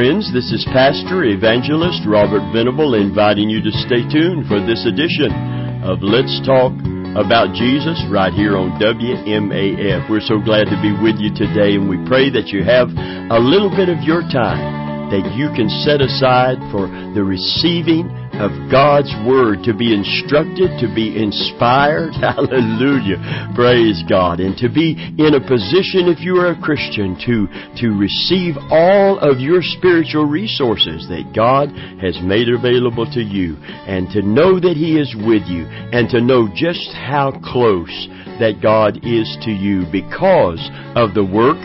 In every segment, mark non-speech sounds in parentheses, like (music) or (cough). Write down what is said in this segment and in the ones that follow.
friends. This is Pastor Evangelist Robert Venable inviting you to stay tuned for this edition of Let's Talk About Jesus right here on WMAF. We're so glad to be with you today and we pray that you have a little bit of your time that you can set aside for the receiving of God's Word, to be instructed, to be inspired. (laughs) Hallelujah. Praise God. And to be in a position, if you are a Christian, to, to receive all of your spiritual resources that God has made available to you. And to know that He is with you. And to know just how close that God is to you because of the work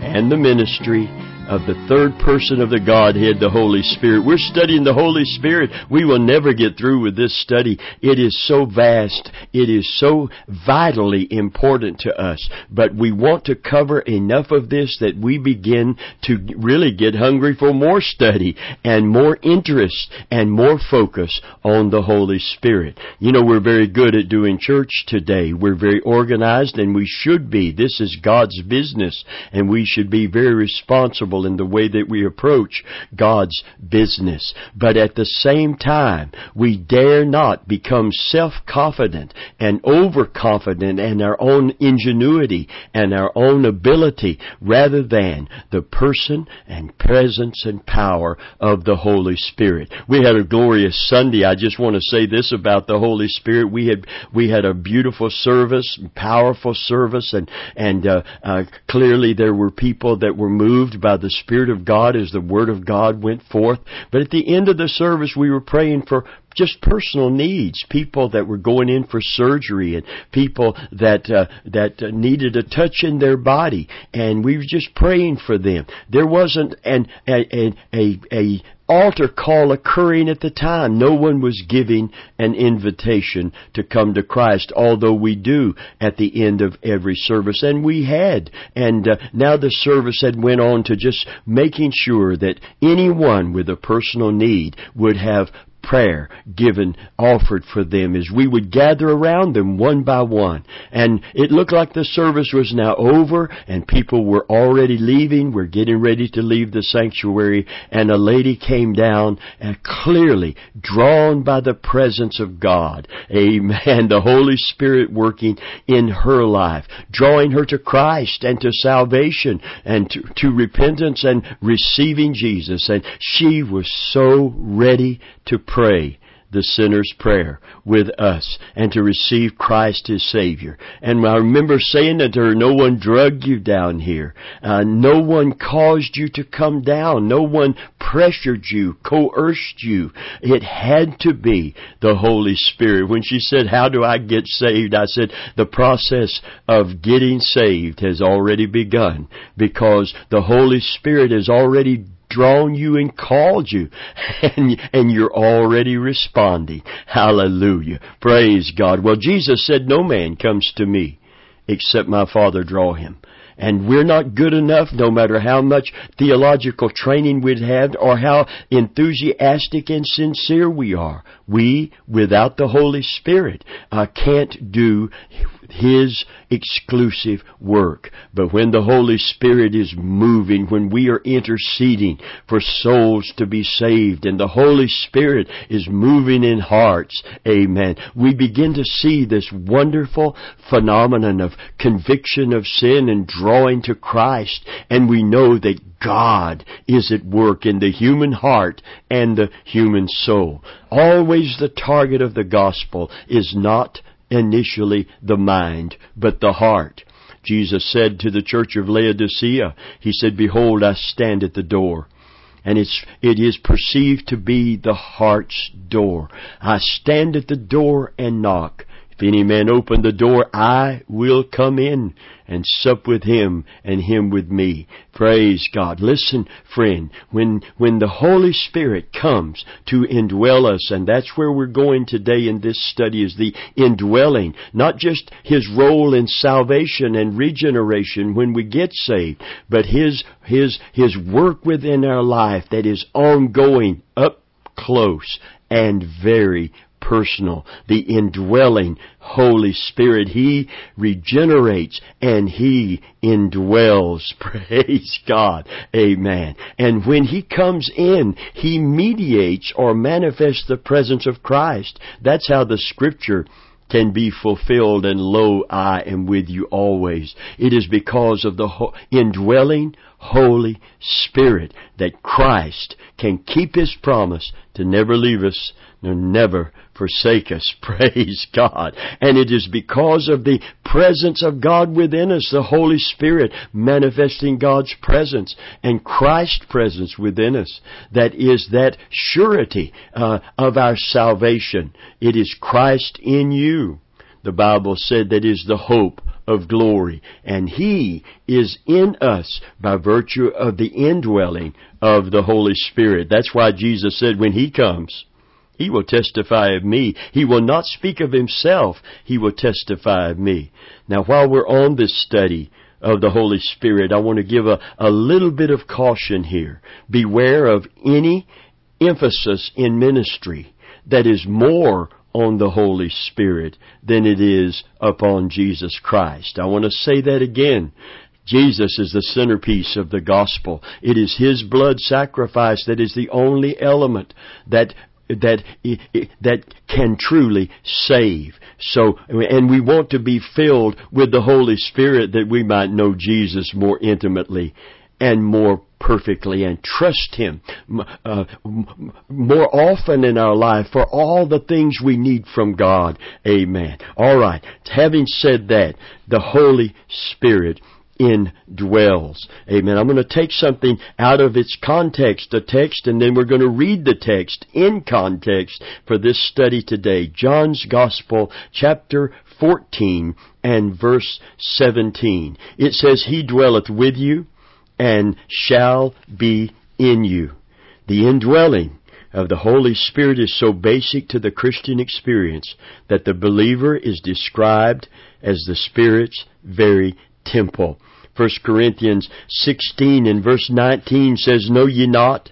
and the ministry of the third person of the Godhead, the Holy Spirit. We're studying the Holy Spirit. We will never get through with this study. It is so vast. It is so vitally important to us. But we want to cover enough of this that we begin to really get hungry for more study and more interest and more focus on the Holy Spirit. You know, we're very good at doing church today. We're very organized and we should be. This is God's business and we should be very responsible in the way that we approach God's business. But at the same time, we dare not become self-confident and overconfident in our own ingenuity and our own ability rather than the person and presence and power of the Holy Spirit. We had a glorious Sunday. I just want to say this about the Holy Spirit. We had, we had a beautiful service, powerful service, and, and, uh, uh, clearly there were people that were moved by the the Spirit of God as the Word of God went forth. But at the end of the service, we were praying for just personal needs, people that were going in for surgery and people that uh, that needed a touch in their body, and we were just praying for them. There wasn't an a a, a altar call occurring at the time. No one was giving an invitation to come to Christ, although we do at the end of every service. And we had. And uh, now the service had went on to just making sure that anyone with a personal need would have prayer given, offered for them as we would gather around them one by one. And it looked like the service was now over and people were already leaving. We're getting ready to leave the sanctuary and a lady came down and clearly drawn by the presence of God. Amen. (laughs) The Holy Spirit working in her life, drawing her to Christ and to salvation and to, to repentance and receiving Jesus. And she was so ready to pray the sinner's prayer with us and to receive Christ as Savior. And I remember saying that her, no one drugged you down here. Uh, no one caused you to come down. No one pressured you, coerced you. It had to be the Holy Spirit. When she said, how do I get saved? I said, the process of getting saved has already begun because the Holy Spirit has already drawn you and called you (laughs) and, and you're already responding. Hallelujah. Praise God. Well, Jesus said, no man comes to me except my Father draw him. And we're not good enough, no matter how much theological training we'd have or how enthusiastic and sincere we are. We, without the Holy Spirit, uh, can't do his exclusive work. But when the Holy Spirit is moving, when we are interceding for souls to be saved and the Holy Spirit is moving in hearts, amen, we begin to see this wonderful phenomenon of conviction of sin and drawing to Christ. And we know that God is at work in the human heart and the human soul. Always the target of the gospel is not initially the mind, but the heart. Jesus said to the church of Laodicea, He said, Behold, I stand at the door. And it's, it is perceived to be the heart's door. I stand at the door and knock. If any man open the door, I will come in and sup with him and him with me. Praise God. Listen, friend, when, when the Holy Spirit comes to indwell us, and that's where we're going today in this study is the indwelling, not just His role in salvation and regeneration when we get saved, but His, His, His work within our life that is ongoing up close and very personal, the indwelling Holy Spirit. He regenerates and He indwells. (laughs) Praise God. Amen. And when He comes in, He mediates or manifests the presence of Christ. That's how the scripture can be fulfilled and lo, I am with you always. It is because of the indwelling Holy Spirit that Christ can keep His promise to never leave us nor never forsake us. (laughs) Praise God. And it is because of the presence of God within us, the Holy Spirit manifesting God's presence and Christ's presence within us, that is that surety uh, of our salvation. It is Christ in you. The Bible said that is the hope of glory. And He is in us by virtue of the indwelling of the Holy Spirit. That's why Jesus said when He comes, he will testify of me. He will not speak of himself. He will testify of me. Now, while we're on this study of the Holy Spirit, I want to give a, a little bit of caution here. Beware of any emphasis in ministry that is more on the Holy Spirit than it is upon Jesus Christ. I want to say that again. Jesus is the centerpiece of the gospel. It is His blood sacrifice that is the only element that that that can truly save. So, and we want to be filled with the Holy Spirit that we might know Jesus more intimately and more perfectly and trust Him uh, more often in our life for all the things we need from God. Amen. All right. Having said that, the Holy Spirit indwells. Amen. I'm going to take something out of its context, the text, and then we're going to read the text in context for this study today. John's Gospel, chapter 14 and verse 17. It says, He dwelleth with you and shall be in you. The indwelling of the Holy Spirit is so basic to the Christian experience that the believer is described as the Spirit's very temple. 1 Corinthians 16 and verse 19 says, Know ye not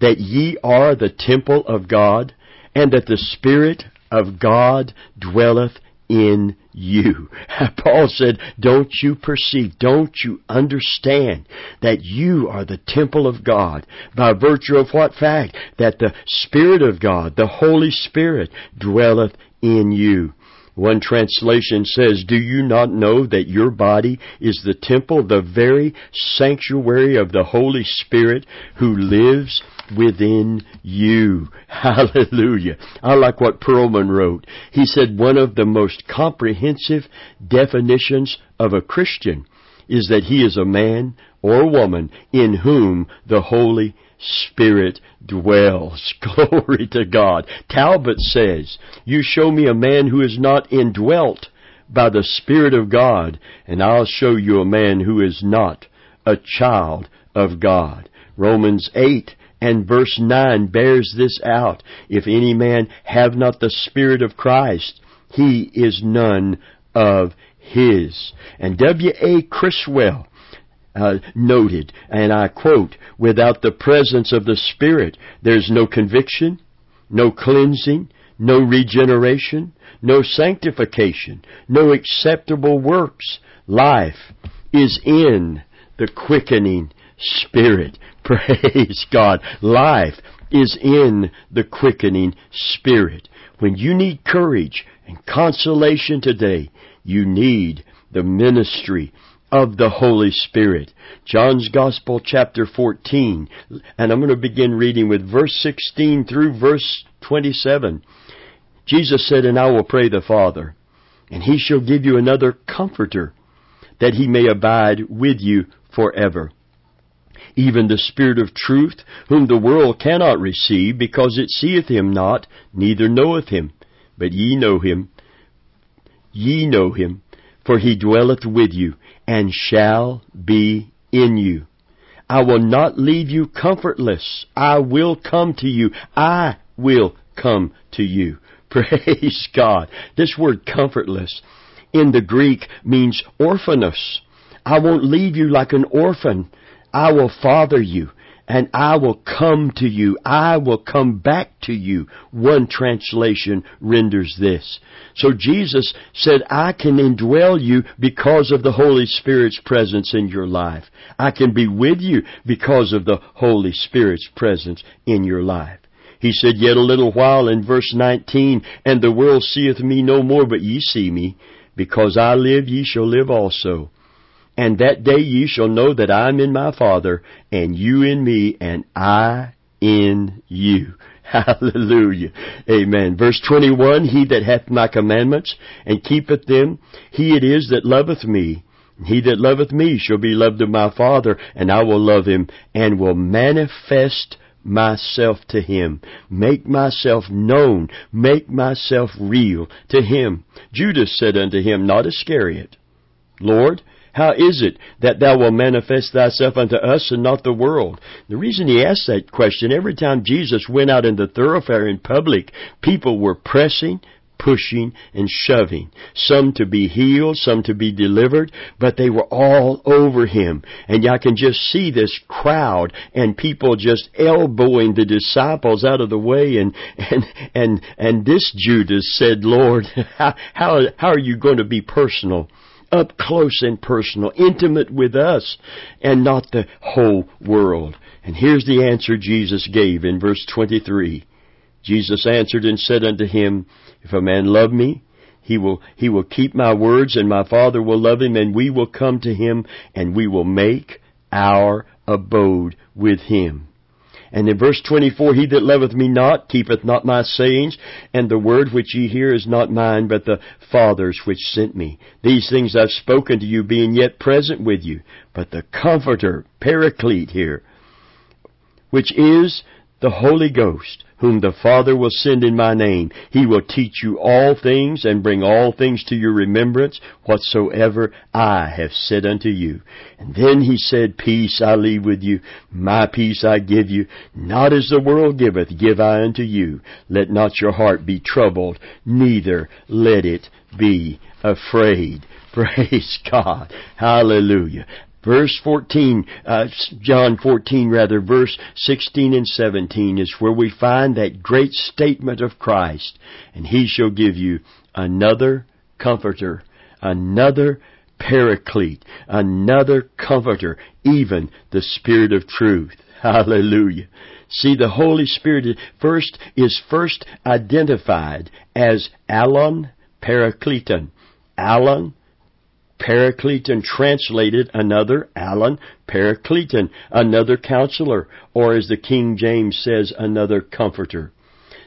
that ye are the temple of God, and that the Spirit of God dwelleth in you. (laughs) Paul said, Don't you perceive, don't you understand that you are the temple of God by virtue of what fact? That the Spirit of God, the Holy Spirit, dwelleth in you. One translation says, Do you not know that your body is the temple, the very sanctuary of the Holy Spirit who lives within you? (laughs) Hallelujah. I like what Pearlman wrote. He said one of the most comprehensive definitions of a Christian is that he is a man or woman in whom the Holy Spirit dwells. (laughs) Glory to God. Talbot says, You show me a man who is not indwelt by the Spirit of God, and I'll show you a man who is not a child of God. Romans 8 and verse 9 bears this out. If any man have not the Spirit of Christ, he is none of his. And W.A. Criswell uh, noted, and I quote, without the presence of the Spirit, there's no conviction, no cleansing, no regeneration, no sanctification, no acceptable works. Life is in the quickening Spirit. (laughs) Praise God. Life is in the quickening Spirit. When you need courage and consolation today, you need the ministry of the Holy Spirit. John's Gospel chapter 14, and I'm going to begin reading with verse 16 through verse 27. Jesus said, And I will pray the Father, and he shall give you another comforter, that he may abide with you forever. Even the Spirit of truth, whom the world cannot receive, because it seeth him not, neither knoweth him. But ye know him. Ye know him, for he dwelleth with you and shall be in you. I will not leave you comfortless. I will come to you. I will come to you. (laughs) Praise God. This word comfortless in the Greek means orphanos. I won't leave you like an orphan. I will father you and I will come to you. I will come back to you. One translation renders this. So Jesus said, I can indwell you because of the Holy Spirit's presence in your life. I can be with you because of the Holy Spirit's presence in your life. He said, Yet a little while in verse 19, and the world seeth me no more, but ye see me. Because I live, ye shall live also. And that day ye shall know that I am in my Father, and you in me, and I in you. (laughs) Hallelujah. Amen. Verse 21, He that hath my commandments, and keepeth them, he it is that loveth me. He that loveth me shall be loved of my Father, and I will love him, and will manifest myself to Him. Make myself known. Make myself real to Him. Judas said unto Him, not Iscariot, Lord, how is it that thou wilt manifest thyself unto us and not the world? The reason he asked that question, every time Jesus went out in the thoroughfare in public, people were pressing, pushing and shoving. Some to be healed, some to be delivered, but they were all over him. And I can just see this crowd and people just elbowing the disciples out of the way and, and, and, and this Judas said, Lord, (laughs) how, how, how are you going to be personal? Up close and personal, intimate with us and not the whole world. And here's the answer Jesus gave in verse 23. Jesus answered and said unto him, If a man love me, he will, he will keep my words, and my Father will love him, and we will come to him, and we will make our abode with him. And in verse 24, He that loveth me not keepeth not my sayings, and the word which ye hear is not mine, but the Father's which sent me. These things I've spoken to you, being yet present with you. But the Comforter, Paraclete here, which is the Holy Ghost, whom the Father will send in my name. He will teach you all things and bring all things to your remembrance whatsoever I have said unto you. And then he said, Peace I leave with you, my peace I give you, not as the world giveth, give I unto you. Let not your heart be troubled, neither let it be afraid. (laughs) Praise God. Hallelujah. Verse 14, uh, John 14 rather, verse 16 and 17 is where we find that great statement of Christ. And He shall give you another comforter, another paraclete, another comforter, even the Spirit of truth. (laughs) Hallelujah. See, the Holy Spirit first is first identified as Allon Parakleton. Allon Parakleton translated another Allon Parakleton, another counselor, or as the King James says, another comforter.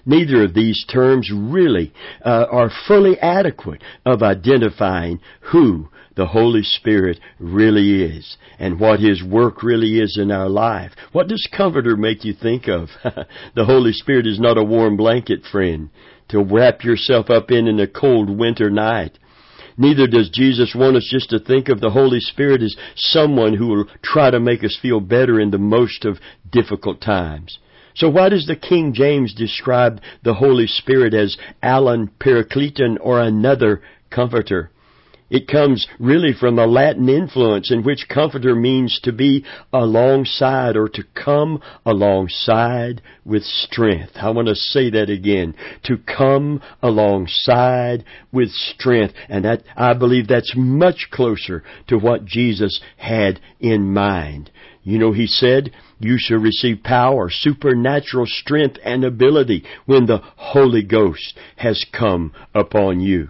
Neither of these terms really uh, are fully adequate of identifying who the Holy Spirit really is and what His work really is in our life. What does comforter make you think of? (laughs) the Holy Spirit is not a warm blanket, friend, to wrap yourself up in in a cold winter night. Neither does Jesus want us just to think of the Holy Spirit as someone who will try to make us feel better in the most of difficult times. So why does the King James describe the Holy Spirit as Allon Paracleton or another comforter? It comes really from the Latin influence in which comforter means to be alongside or to come alongside with strength. I want to say that again. To come alongside with strength. And that, I believe that's much closer to what Jesus had in mind. You know, he said, you shall receive power, supernatural strength and ability when the Holy Ghost has come upon you.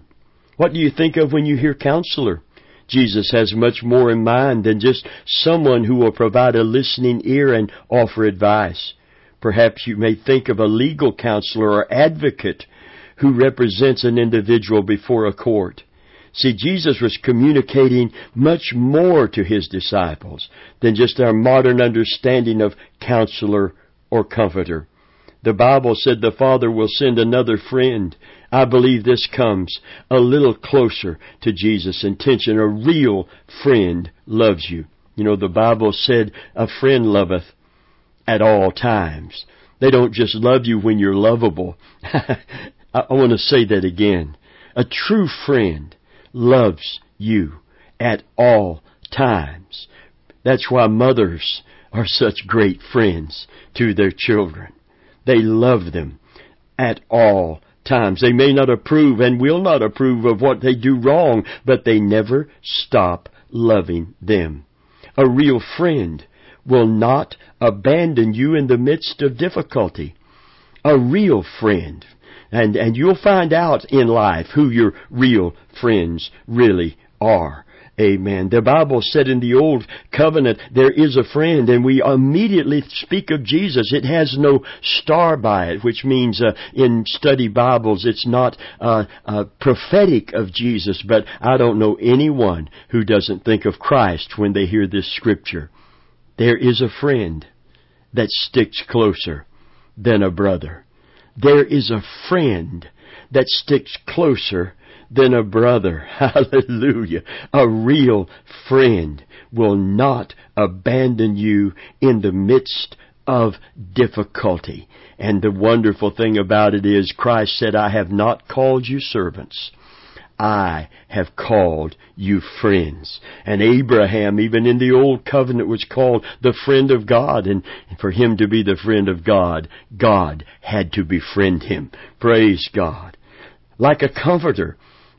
What do you think of when you hear counselor? Jesus has much more in mind than just someone who will provide a listening ear and offer advice. Perhaps you may think of a legal counselor or advocate who represents an individual before a court. See, Jesus was communicating much more to his disciples than just our modern understanding of counselor or comforter. The Bible said the Father will send another friend I believe this comes a little closer to Jesus' intention. A real friend loves you. You know, the Bible said, a friend loveth at all times. They don't just love you when you're lovable. (laughs) I want to say that again. A true friend loves you at all times. That's why mothers are such great friends to their children. They love them at all times. They may not approve and will not approve of what they do wrong, but they never stop loving them. A real friend will not abandon you in the midst of difficulty. A real friend. And, and you'll find out in life who your real friends really are. Amen. The Bible said in the Old Covenant, there is a friend, and we immediately speak of Jesus. It has no star by it, which means uh, in study Bibles, it's not uh, uh, prophetic of Jesus, but I don't know anyone who doesn't think of Christ when they hear this scripture. There is a friend that sticks closer than a brother. There is a friend that sticks closer than a brother. (laughs) Hallelujah. A real friend will not abandon you in the midst of difficulty. And the wonderful thing about it is Christ said, I have not called you servants. I have called you friends. And Abraham, even in the old covenant, was called the friend of God. And for him to be the friend of God, God had to befriend him. Praise God. Like a comforter,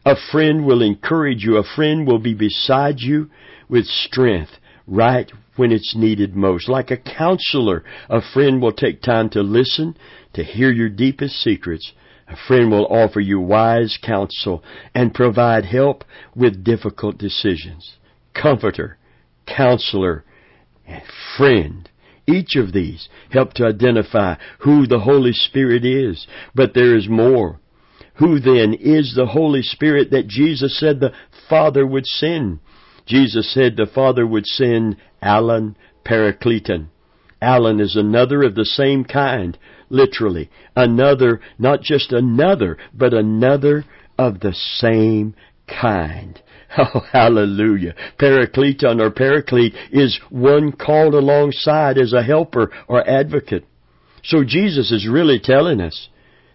a friend will encourage you. A friend will be beside you with strength right when it's needed most. Like a counselor, a friend will take time to listen, to hear your deepest secrets. A friend will offer you wise counsel and provide help with difficult decisions. Comforter, counselor, and friend. Each of these help to identify who the Holy Spirit is, but there is more. Who then is the Holy Spirit that Jesus said the Father would send? Jesus said the Father would send Allon Parakleton. Allon is another of the same kind, literally. Another, not just another, but another of the same kind. (laughs) Oh, hallelujah. Parakleton or Paraclete is one called alongside as a helper or advocate. So Jesus is really telling us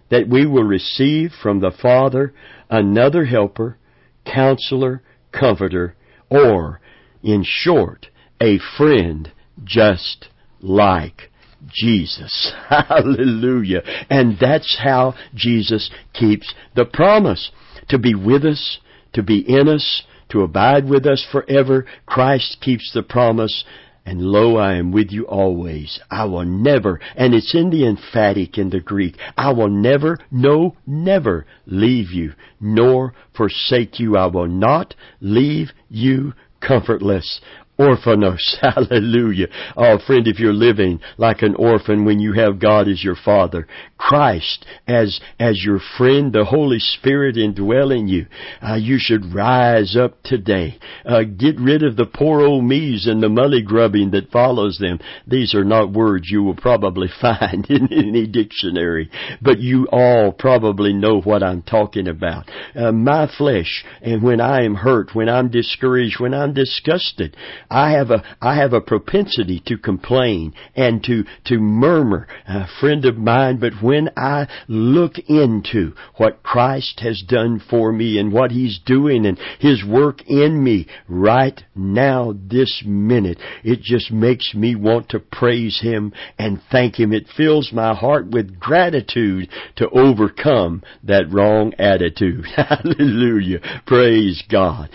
that we will receive from the Father another helper, counselor, comforter, or, in short, a friend just like Jesus. (laughs) Hallelujah. And that's how Jesus keeps the promise to be with us, to be in us, to abide with us forever. Christ keeps the promise and lo, I am with you always. I will never, and it's in the emphatic in the Greek, I will never, no, never leave you, nor forsake you. I will not leave you comfortless orphanos. (laughs) Hallelujah. Oh, friend, if you're living like an orphan when you have God as your Father, Christ as, as your friend, the Holy Spirit indwelling you, uh, you should rise up today. Uh, get rid of the poor old me's and the mully grubbing that follows them. These are not words you will probably (laughs) find in any dictionary, but you all probably know what I'm talking about. Uh, my flesh, and when I am hurt, when I'm discouraged, when I'm disgusted, I have a I have a propensity to complain and to to murmur. A friend of mine, but when I look into what Christ has done for me and what He's doing and His work in me right now, this minute, it just makes me want to praise Him and thank Him. It fills my heart with gratitude to overcome that wrong attitude. (laughs) Hallelujah. Praise God.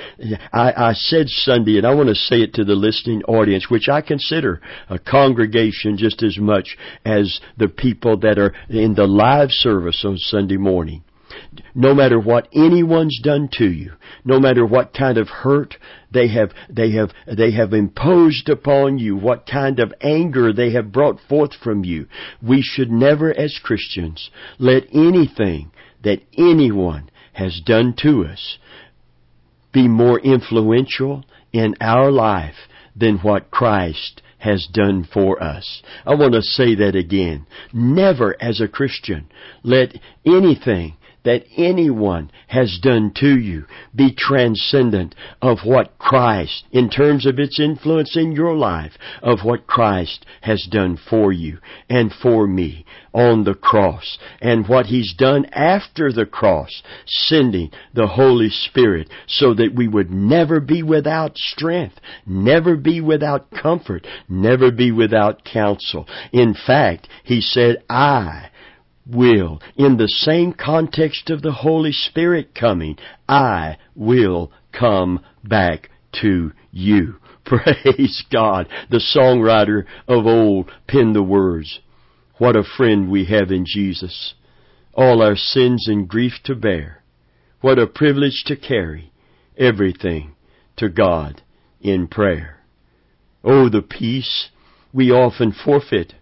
I, I said Sunday, and I want to say it to the listening audience, which I consider a congregation just as much as the people that are in the live service on Sunday morning. No matter what anyone's done to you, no matter what kind of hurt they have, they have, they have imposed upon you, what kind of anger they have brought forth from you, we should never as Christians let anything that anyone has done to us be more influential in our life than what Christ has done for us. I want to say that again. Never as a Christian let anything that anyone has done to you be transcendent of what Christ, in terms of its influence in your life, of what Christ has done for you and for me on the cross and what He's done after the cross, sending the Holy Spirit so that we would never be without strength, never be without comfort, never be without counsel. In fact, He said, I will, in the same context of the Holy Spirit coming, I will come back to you. (laughs) Praise God. The songwriter of old penned the words, What a friend we have in Jesus. All our sins and grief to bear. What a privilege to carry everything to God in prayer. Oh, the peace we often forfeit.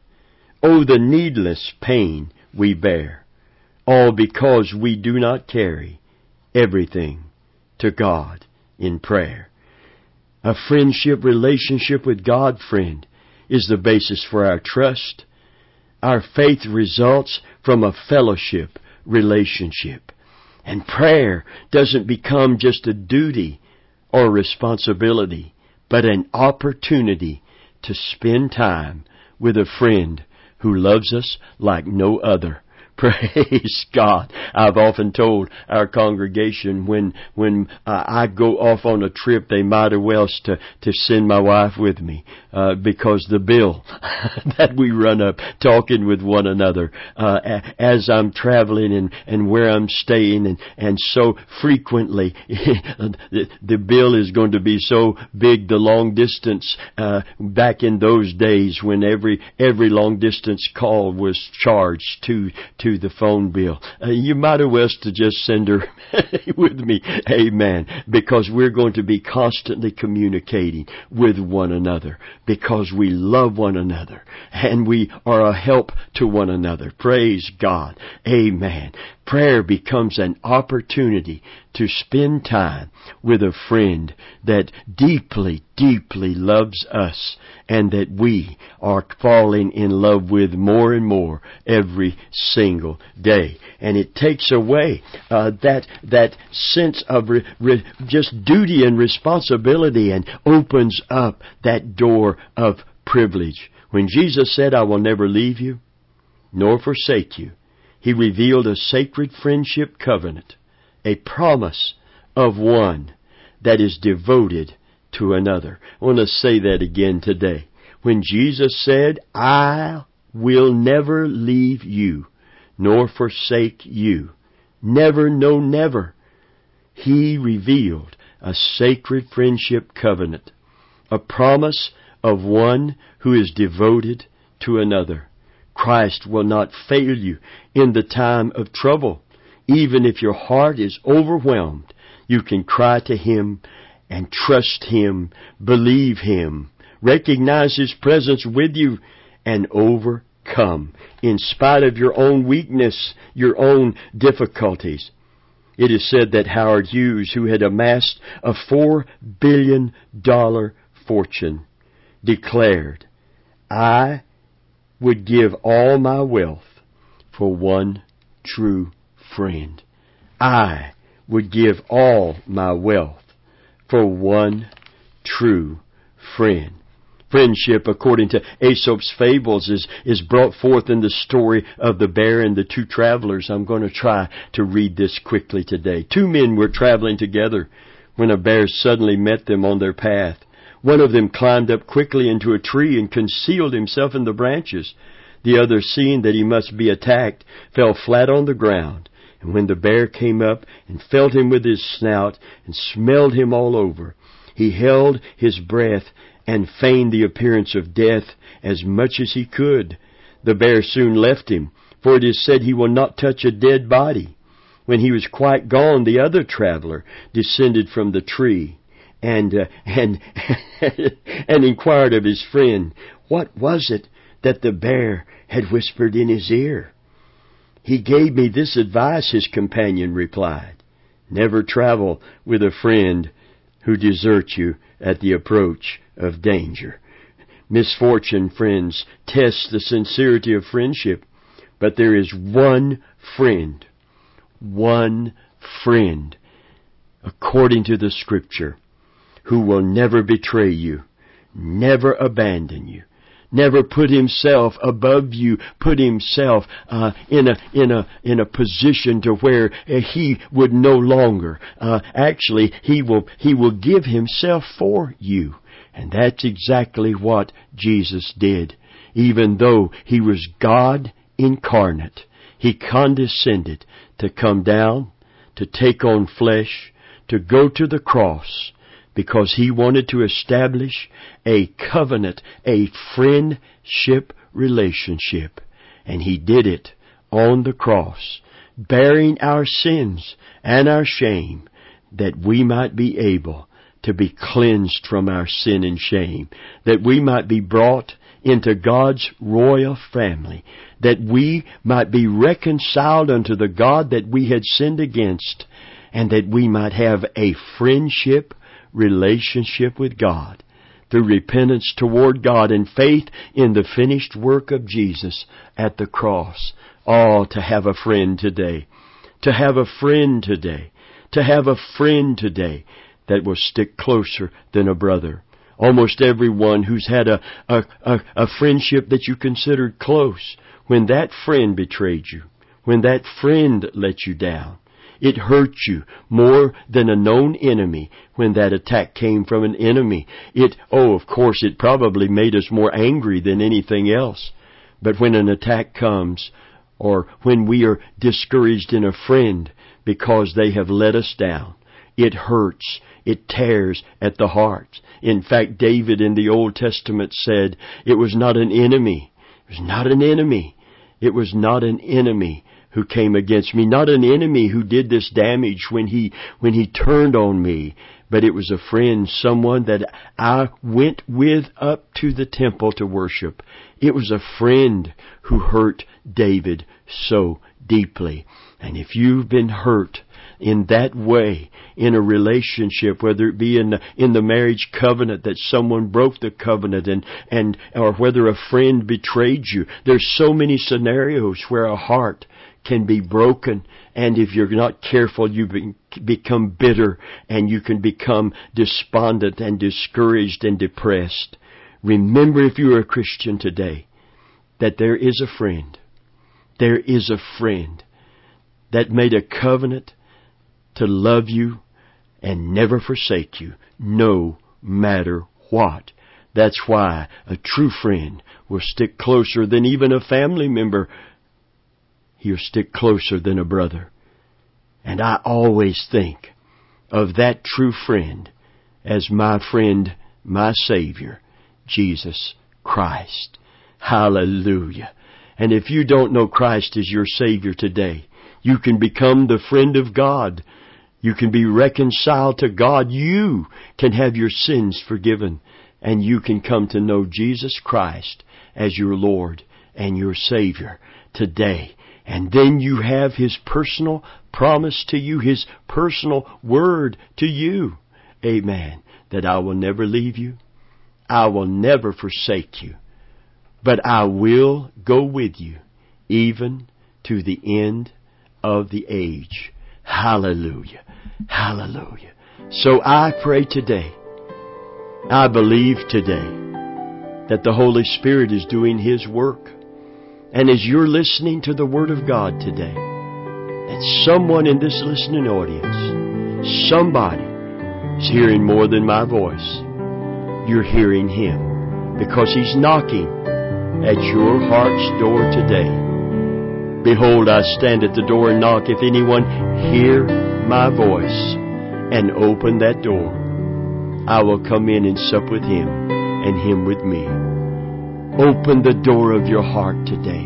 Oh, the needless pain we bear, all because we do not carry everything to God in prayer. A friendship relationship with God, friend, is the basis for our trust. Our faith results from a fellowship relationship. And prayer doesn't become just a duty or responsibility, but an opportunity to spend time with a friend who loves us like no other. (laughs) Praise God. I've often told our congregation when when uh, I go off on a trip, they might as well to to send my wife with me uh, because the bill (laughs) that we run up talking with one another uh, as I'm traveling and and where I'm staying and and so frequently (laughs) the, the bill is going to be so big. The long distance uh, back in those days when every every long distance call was charged to to to the phone bill. Uh, you might have well to just send her (laughs) with me. Amen. Because we're going to be constantly communicating with one another because we love one another and we are a help to one another. Praise God. Amen. Prayer becomes an opportunity to spend time with a friend that deeply, deeply loves us and that we are falling in love with more and more every single day. And it takes away uh, that that sense of re, re, just duty and responsibility and opens up that door of privilege. When Jesus said, "I will never leave you nor forsake you," he revealed a sacred friendship covenant, a promise of one that is devoted to another. I want to say that again today. When Jesus said, I will never leave you nor forsake you, never, no, never, he revealed a sacred friendship covenant, a promise of one who is devoted to another. Christ will not fail you in the time of trouble. Even if your heart is overwhelmed, you can cry to Him and trust Him, believe Him, recognize His presence with you, and overcome in spite of your own weakness, your own difficulties. It is said that Howard Hughes, who had amassed a four billion dollar fortune, declared, I would give all my wealth for one true friend. I would give all my wealth for one true friend. Friendship, according to Aesop's fables, is, is brought forth in the story of the bear and the two travelers. I'm going to try to read this quickly today. Two men were traveling together when a bear suddenly met them on their path. One of them climbed up quickly into a tree and concealed himself in the branches. The other, seeing that he must be attacked, fell flat on the ground. And when the bear came up and felt him with his snout and smelled him all over, he held his breath and feigned the appearance of death as much as he could. The bear soon left him, for it is said he will not touch a dead body. When he was quite gone, the other traveler descended from the tree and uh, and (laughs) and inquired of his friend what was it that the bear had whispered in his ear. He gave me this advice, his companion replied. Never travel with a friend who deserts you at the approach of danger. Misfortune, friends, tests the sincerity of friendship, but there is one friend, one friend, according to the Scripture, who will never betray you, never abandon you, never put himself above you, put himself uh, in a in a in a position to where uh, he would no longer. Uh, actually, he will he will give himself for you, and that's exactly what Jesus did. Even though he was God incarnate, he condescended to come down, to take on flesh, to go to the cross because he wanted to establish a covenant, a friendship relationship. And he did it on the cross, bearing our sins and our shame that we might be able to be cleansed from our sin and shame, that we might be brought into God's royal family, that we might be reconciled unto the God that we had sinned against, and that we might have a friendship relationship with God through repentance toward God and faith in the finished work of Jesus at the cross. Oh, to have a friend today. To have a friend today. To have a friend today that will stick closer than a brother. Almost everyone who's had a, a, a, a friendship that you considered close, when that friend betrayed you, when that friend let you down, it hurt you more than a known enemy when that attack came from an enemy. It, oh, of course, it probably made us more angry than anything else. But when an attack comes, or when we are discouraged in a friend because they have let us down, it hurts. It tears at the heart. In fact, David in the Old Testament said, it was not an enemy. It was not an enemy. It was not an enemy who came against me, not an enemy who did this damage when he, when he turned on me, but it was a friend, someone that I went with up to the temple to worship. It was a friend who hurt David so deeply. And if you've been hurt in that way in a relationship, whether it be in the, in the marriage covenant that someone broke the covenant and, and, or whether a friend betrayed you. There's so many scenarios where a heart can be broken. And if you're not careful, you be, become bitter and you can become despondent and discouraged and depressed. Remember if you're a Christian today that there is a friend. There is a friend that made a covenant to love you and never forsake you, no matter what. That's why a true friend will stick closer than even a family member he'll stick closer than a brother. And I always think of that true friend as my friend, my Savior, Jesus Christ. Hallelujah. And if you don't know Christ as your Savior today, you can become the friend of God. You can be reconciled to God. You can have your sins forgiven. And you can come to know Jesus Christ as your Lord and your Savior today. And then you have His personal promise to you, His personal word to you. Amen. That I will never leave you. I will never forsake you. But I will go with you even to the end of the age. Hallelujah. Hallelujah. So I pray today, I believe today that the Holy Spirit is doing His work. And as you're listening to the Word of God today, that someone in this listening audience, somebody is hearing more than my voice. You're hearing Him because He's knocking at your heart's door today. Behold, I stand at the door and knock. If anyone hear my voice and open that door, I will come in and sup with him and him with me. Open the door of your heart today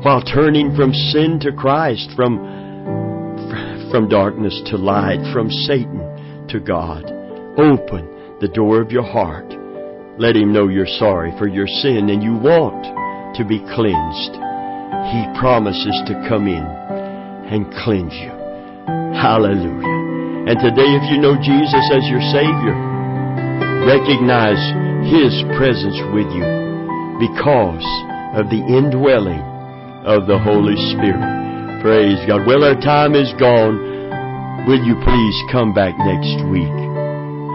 while turning from sin to Christ, from, from darkness to light, from Satan to God. Open the door of your heart. Let Him know you're sorry for your sin and you want to be cleansed. He promises to come in and cleanse you. Hallelujah. And today, if you know Jesus as your Savior, recognize His presence with you because of the indwelling of the Holy Spirit. Praise God. Well, our time is gone. Will you please come back next week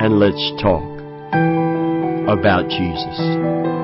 and let's talk about Jesus.